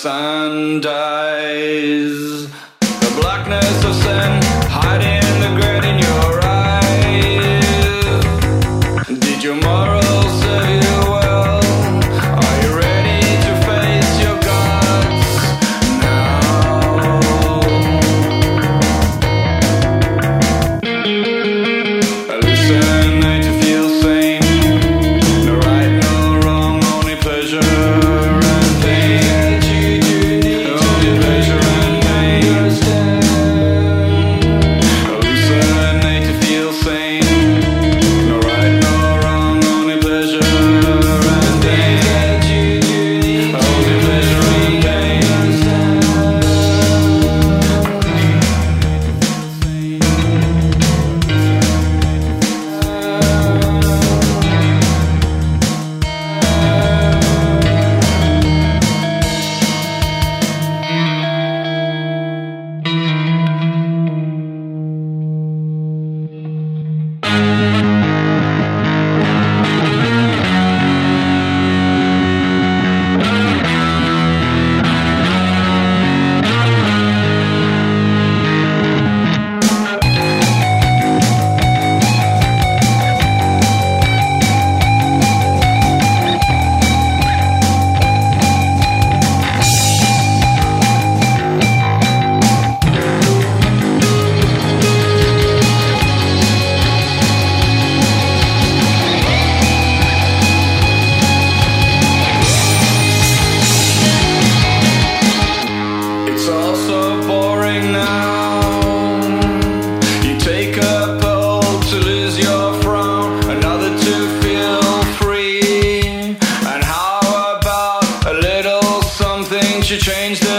sun dies. The blackness of sin, hiding the grit in your eyes. Did your morals? so boring now. You take a pill to lose your frown, another to feel free. And how about a little something to change the